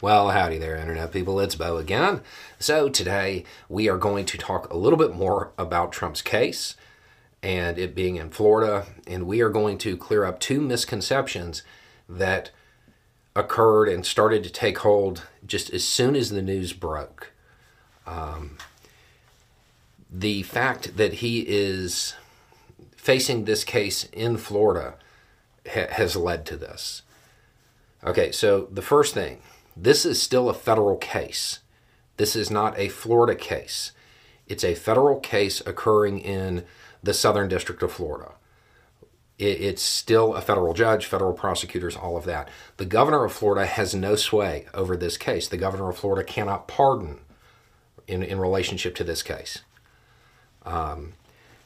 Well, howdy there, Internet people. It's Beau again. So, today we are going to talk a little bit more about Trump's case and it being in Florida, and we are going to clear up two misconceptions that occurred and started to take hold just as soon as the news broke. Um, the fact that he is facing this case in Florida ha- has led to this. Okay, so the first thing this is still a federal case. This is not a Florida case. It's a federal case occurring in the Southern District of Florida. It's still a federal judge, federal prosecutors, all of that. The governor of Florida has no sway over this case. The governor of Florida cannot pardon in, in relationship to this case. Um,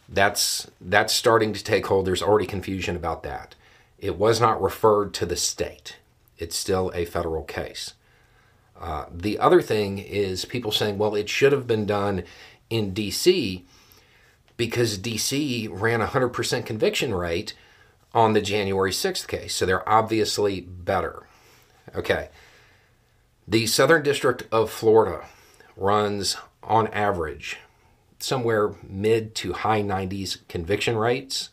that's that's starting to take hold. There's already confusion about that. It was not referred to the state. It's still a federal case. Uh, the other thing is people saying, well, it should have been done in D.C. because D.C. ran a 100% conviction rate on the January 6th case. So they're obviously better. Okay. The Southern District of Florida runs on average somewhere mid to high 90s conviction rates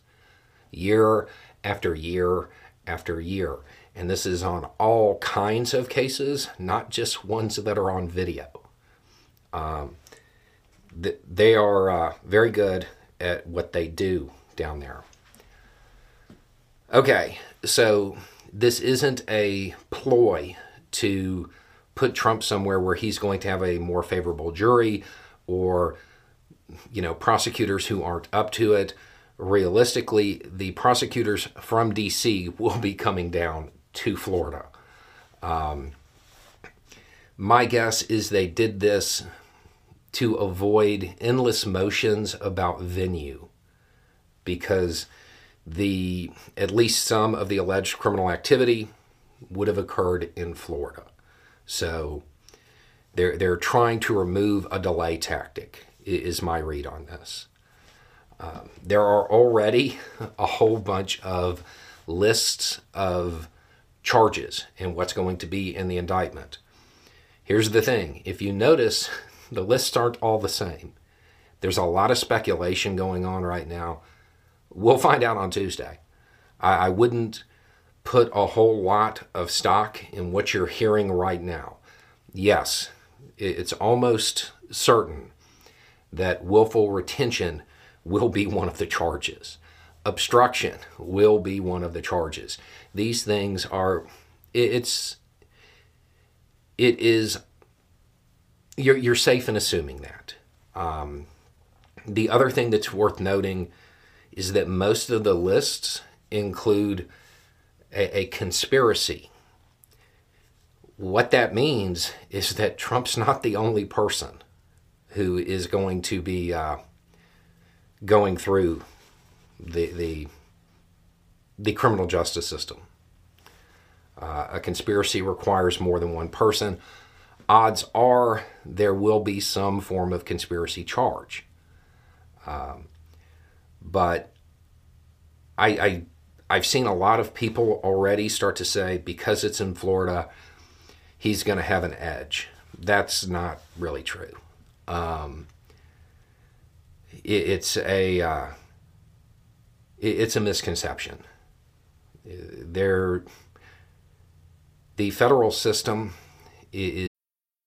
year after year after year. And this is on all kinds of cases, not just ones that are on video. Um, th- they are uh, very good at what they do down there. Okay, so this isn't a ploy to put Trump somewhere where he's going to have a more favorable jury or you know prosecutors who aren't up to it realistically the prosecutors from DC will be coming down to Florida. Um, my guess is they did this to avoid endless motions about venue because the at least some of the alleged criminal activity would have occurred in Florida. So they're they're trying to remove a delay tactic is my read on this. Um, there are already a whole bunch of lists of charges and what's going to be in the indictment. Here's the thing if you notice, the lists aren't all the same. There's a lot of speculation going on right now. We'll find out on Tuesday. I, I wouldn't put a whole lot of stock in what you're hearing right now. Yes, it's almost certain that willful retention will be one of the charges. Obstruction will be one of the charges. These things are, it's, it is, you're, you're safe in assuming that. Um, the other thing that's worth noting is that most of the lists include a, a conspiracy. What that means is that Trump's not the only person who is going to be uh, going through the the the criminal justice system. Uh, a conspiracy requires more than one person. Odds are there will be some form of conspiracy charge. Um, but I, I I've seen a lot of people already start to say because it's in Florida, he's going to have an edge. That's not really true. Um, it, it's a uh, it's a misconception. There, the federal system is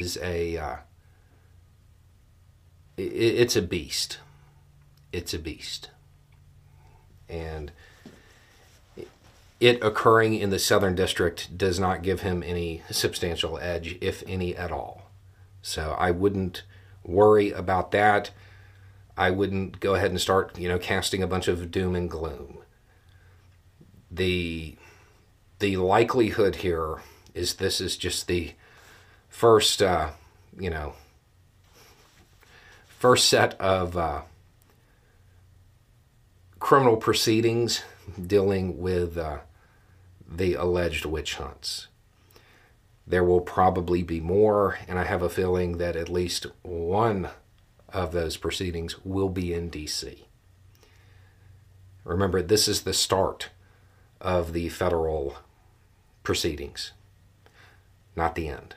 is a uh, it, it's a beast. It's a beast, and it occurring in the Southern District does not give him any substantial edge, if any at all. So I wouldn't worry about that. I wouldn't go ahead and start, you know, casting a bunch of doom and gloom. The the likelihood here is this is just the first, uh, you know, first set of uh, criminal proceedings dealing with uh, the alleged witch hunts. There will probably be more, and I have a feeling that at least one of those proceedings will be in D.C. Remember, this is the start of the federal proceedings, not the end.